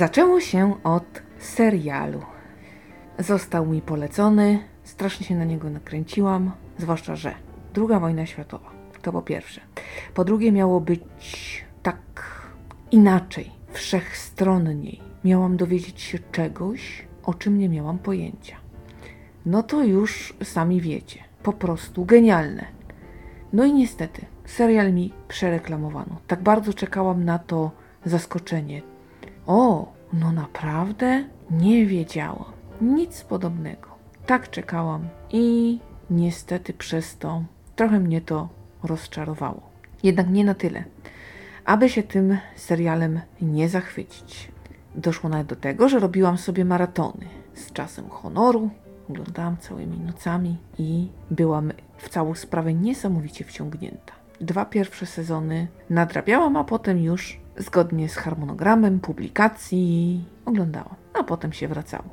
Zaczęło się od serialu. Został mi polecony, strasznie się na niego nakręciłam, zwłaszcza, że druga wojna światowa. To po pierwsze. Po drugie, miało być tak inaczej, wszechstronniej. Miałam dowiedzieć się czegoś, o czym nie miałam pojęcia. No to już sami wiecie. Po prostu genialne. No i niestety, serial mi przereklamowano. Tak bardzo czekałam na to zaskoczenie. O, no naprawdę? Nie wiedziałam. Nic podobnego. Tak czekałam i niestety przez to trochę mnie to rozczarowało. Jednak nie na tyle, aby się tym serialem nie zachwycić. Doszło nawet do tego, że robiłam sobie maratony z czasem honoru, oglądałam całymi nocami i byłam w całą sprawę niesamowicie wciągnięta. Dwa pierwsze sezony nadrabiałam, a potem już zgodnie z harmonogramem publikacji oglądałam, a potem się wracało.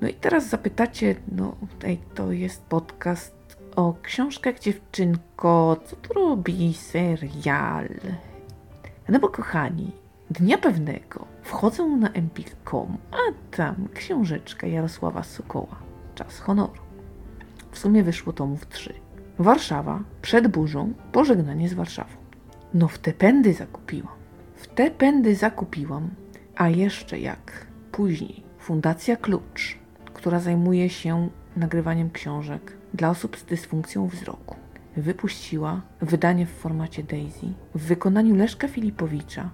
No i teraz zapytacie, no ej, to jest podcast o książkach dziewczynko, co tu robi serial? No bo kochani, dnia pewnego wchodzę na empik.com, a tam książeczka Jarosława Sokoła, Czas honoru. W sumie wyszło tomów trzy. Warszawa, przed burzą, pożegnanie z Warszawą. No w te pędy zakupiłam. W te pędy zakupiłam, a jeszcze jak później Fundacja Klucz, która zajmuje się nagrywaniem książek dla osób z dysfunkcją wzroku, wypuściła wydanie w formacie Daisy w wykonaniu Leszka Filipowicza.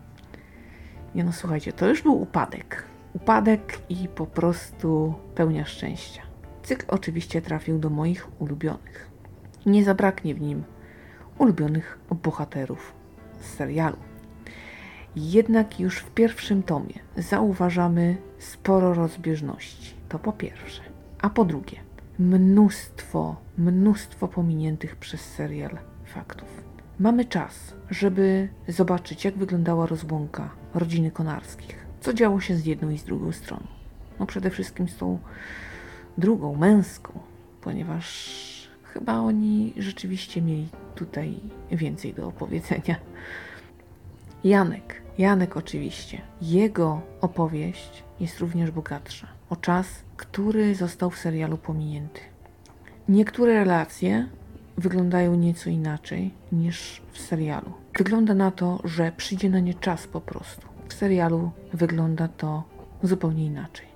Nie no, słuchajcie, to już był upadek. Upadek i po prostu pełnia szczęścia. Cykl oczywiście trafił do moich ulubionych. Nie zabraknie w nim ulubionych bohaterów z serialu. Jednak już w pierwszym tomie zauważamy sporo rozbieżności. To po pierwsze. A po drugie, mnóstwo, mnóstwo pominiętych przez serial faktów. Mamy czas, żeby zobaczyć, jak wyglądała rozłąka rodziny Konarskich. Co działo się z jedną i z drugą stroną. No przede wszystkim z tą drugą, męską, ponieważ chyba oni rzeczywiście mieli tutaj więcej do opowiedzenia. Janek, Janek oczywiście. Jego opowieść jest również bogatsza o czas, który został w serialu pominięty. Niektóre relacje wyglądają nieco inaczej niż w serialu. Wygląda na to, że przyjdzie na nie czas po prostu. W serialu wygląda to zupełnie inaczej.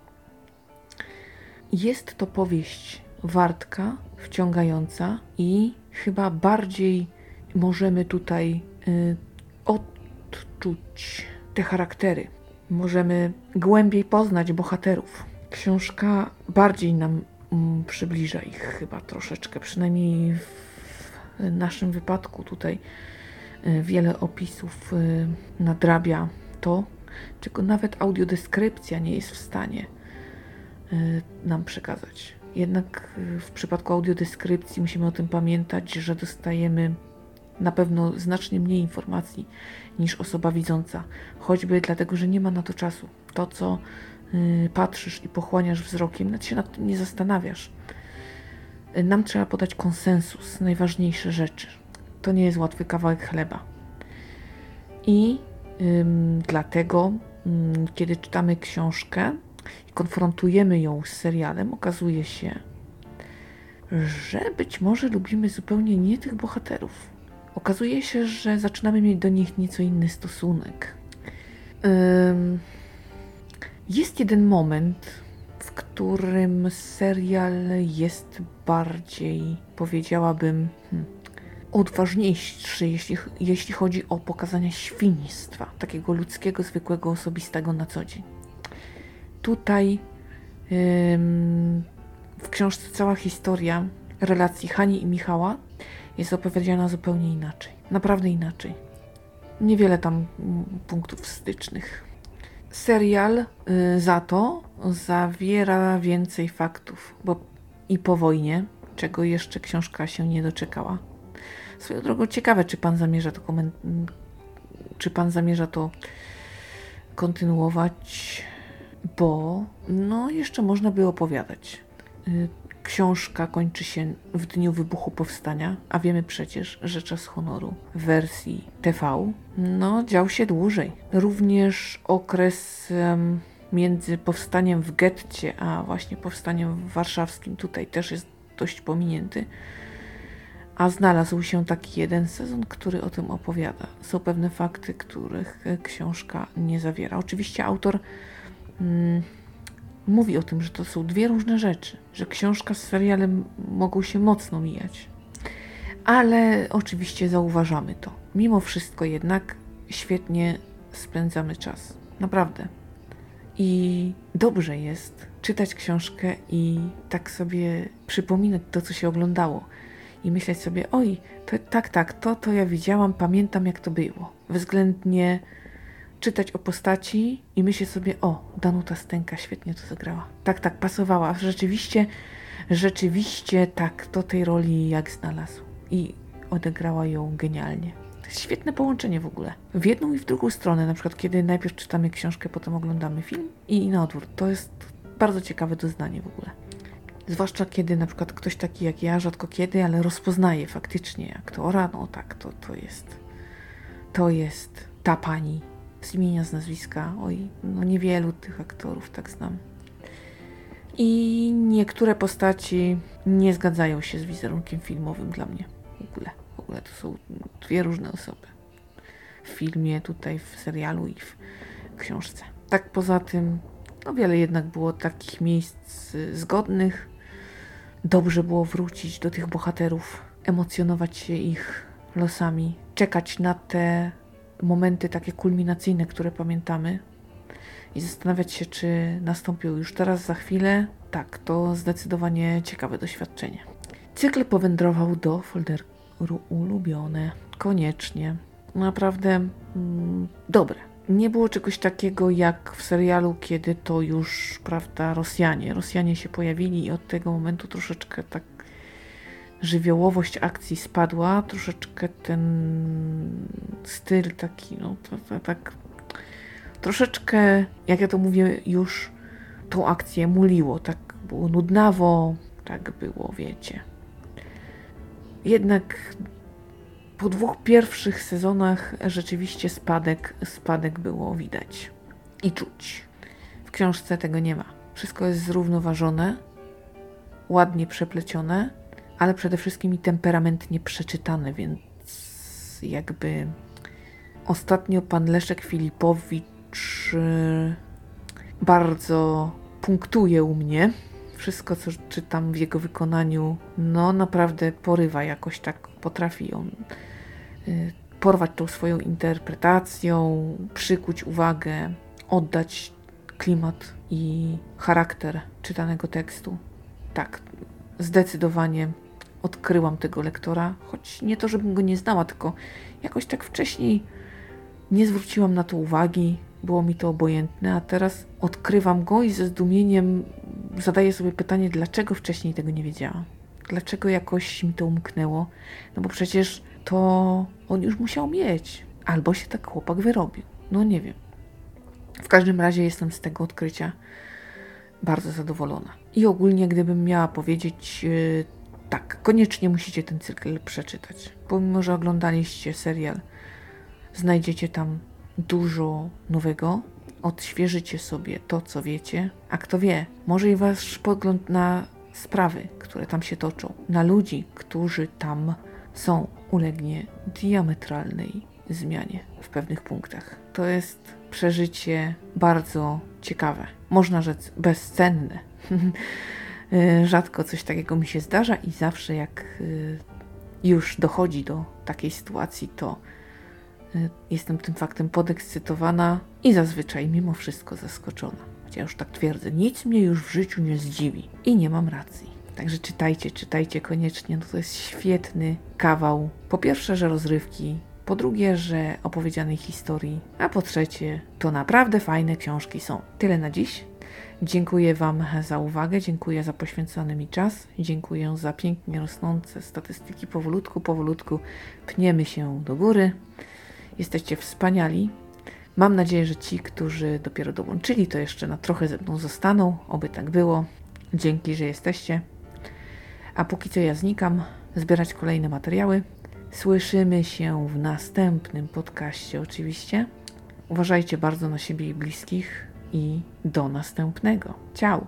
Jest to powieść wartka, wciągająca i chyba bardziej możemy tutaj y, odczuć te charaktery. Możemy głębiej poznać bohaterów. Książka bardziej nam mm, przybliża ich chyba troszeczkę, przynajmniej w naszym wypadku tutaj y, wiele opisów y, nadrabia to, czego nawet audiodeskrypcja nie jest w stanie y, nam przekazać. Jednak w przypadku audiodeskrypcji musimy o tym pamiętać, że dostajemy na pewno znacznie mniej informacji niż osoba widząca, choćby dlatego, że nie ma na to czasu. To, co y, patrzysz i pochłaniasz wzrokiem, nawet się nad tym nie zastanawiasz. Nam trzeba podać konsensus, najważniejsze rzeczy. To nie jest łatwy kawałek chleba. I dlatego, kiedy czytamy książkę i konfrontujemy ją z serialem, okazuje się, że być może lubimy zupełnie nie tych bohaterów. Okazuje się, że zaczynamy mieć do nich nieco inny stosunek. Jest jeden moment, w którym serial jest bardziej, powiedziałabym, hmm, odważniejszy, jeśli, jeśli chodzi o pokazanie świństwa, takiego ludzkiego, zwykłego, osobistego na co dzień. Tutaj w książce cała historia relacji Hani i Michała jest opowiedziana zupełnie inaczej. Naprawdę inaczej. Niewiele tam punktów stycznych. Serial y, za to zawiera więcej faktów, bo i po wojnie, czego jeszcze książka się nie doczekała. Swoją drogą ciekawe, czy pan zamierza to koment- czy pan zamierza to kontynuować, bo no jeszcze można by opowiadać. Y, książka kończy się w dniu wybuchu powstania, a wiemy przecież, że czas honoru w wersji TV, no, dział się dłużej. Również okres um, między powstaniem w getcie, a właśnie powstaniem warszawskim tutaj też jest dość pominięty. A znalazł się taki jeden sezon, który o tym opowiada. Są pewne fakty, których książka nie zawiera. Oczywiście autor mm, mówi o tym, że to są dwie różne rzeczy, że książka z serialem mogą się mocno mijać. Ale oczywiście zauważamy to. Mimo wszystko jednak świetnie spędzamy czas. Naprawdę. I dobrze jest czytać książkę i tak sobie przypominać to, co się oglądało. I myśleć sobie, oj, to, tak, tak, to, to ja widziałam, pamiętam jak to było. Względnie czytać o postaci i myśleć sobie, o, Danuta Stęka świetnie to zagrała. Tak, tak, pasowała. Rzeczywiście, rzeczywiście tak, do tej roli jak znalazł. I odegrała ją genialnie. Świetne połączenie w ogóle. W jedną i w drugą stronę, na przykład kiedy najpierw czytamy książkę, potem oglądamy film i na odwrót. To jest bardzo ciekawe doznanie w ogóle. Zwłaszcza kiedy na przykład ktoś taki jak ja, rzadko kiedy, ale rozpoznaje faktycznie aktora, no tak, to, to jest, to jest ta pani z imienia, z nazwiska. Oj, no niewielu tych aktorów tak znam. I niektóre postaci nie zgadzają się z wizerunkiem filmowym dla mnie. W ogóle, w ogóle to są dwie różne osoby. W filmie, tutaj w serialu i w książce. Tak poza tym, no wiele jednak było takich miejsc zgodnych. Dobrze było wrócić do tych bohaterów, emocjonować się ich losami, czekać na te momenty takie kulminacyjne, które pamiętamy i zastanawiać się, czy nastąpią już teraz, za chwilę. Tak, to zdecydowanie ciekawe doświadczenie. Cykl powędrował do folderu ulubione. Koniecznie. Naprawdę mm, dobre. Nie było czegoś takiego jak w serialu, kiedy to już, prawda, Rosjanie. Rosjanie się pojawili i od tego momentu troszeczkę tak żywiołowość akcji spadła, troszeczkę ten styl taki, no to, to, tak troszeczkę, jak ja to mówię, już tą akcję muliło, tak było nudnawo, tak było, wiecie. Jednak po dwóch pierwszych sezonach rzeczywiście spadek, spadek było widać i czuć. W książce tego nie ma. Wszystko jest zrównoważone, ładnie przeplecione ale przede wszystkim i temperamentnie przeczytane, więc jakby ostatnio pan Leszek Filipowicz y, bardzo punktuje u mnie. Wszystko, co czytam w jego wykonaniu, no naprawdę porywa jakoś tak, potrafi on y, porwać tą swoją interpretacją, przykuć uwagę, oddać klimat i charakter czytanego tekstu. Tak, zdecydowanie odkryłam tego lektora, choć nie to, żebym go nie znała, tylko jakoś tak wcześniej nie zwróciłam na to uwagi, było mi to obojętne, a teraz odkrywam go i ze zdumieniem zadaję sobie pytanie, dlaczego wcześniej tego nie wiedziałam. Dlaczego jakoś mi to umknęło? No bo przecież to on już musiał mieć. Albo się tak chłopak wyrobił. No nie wiem. W każdym razie jestem z tego odkrycia bardzo zadowolona. I ogólnie, gdybym miała powiedzieć, yy, tak, koniecznie musicie ten cykl przeczytać. Pomimo, że oglądaliście serial, znajdziecie tam dużo nowego, odświeżycie sobie to, co wiecie, a kto wie, może i wasz pogląd na sprawy, które tam się toczą, na ludzi, którzy tam są, ulegnie diametralnej zmianie w pewnych punktach. To jest przeżycie bardzo ciekawe, można rzec bezcenne. Y, rzadko coś takiego mi się zdarza i zawsze jak y, już dochodzi do takiej sytuacji, to y, jestem tym faktem podekscytowana i zazwyczaj mimo wszystko zaskoczona. Chociaż już tak twierdzę, nic mnie już w życiu nie zdziwi i nie mam racji. Także czytajcie, czytajcie koniecznie, no to jest świetny kawał. Po pierwsze, że rozrywki, po drugie, że opowiedzianej historii, a po trzecie, to naprawdę fajne książki są. Tyle na dziś. Dziękuję Wam za uwagę, dziękuję za poświęcony mi czas, dziękuję za pięknie rosnące statystyki. Powolutku, powolutku pniemy się do góry. Jesteście wspaniali. Mam nadzieję, że ci, którzy dopiero dołączyli, to jeszcze na trochę ze mną zostaną. Oby tak było. Dzięki, że jesteście. A póki co ja znikam, zbierać kolejne materiały. Słyszymy się w następnym podcaście, oczywiście. Uważajcie bardzo na siebie i bliskich i do następnego. Ciao!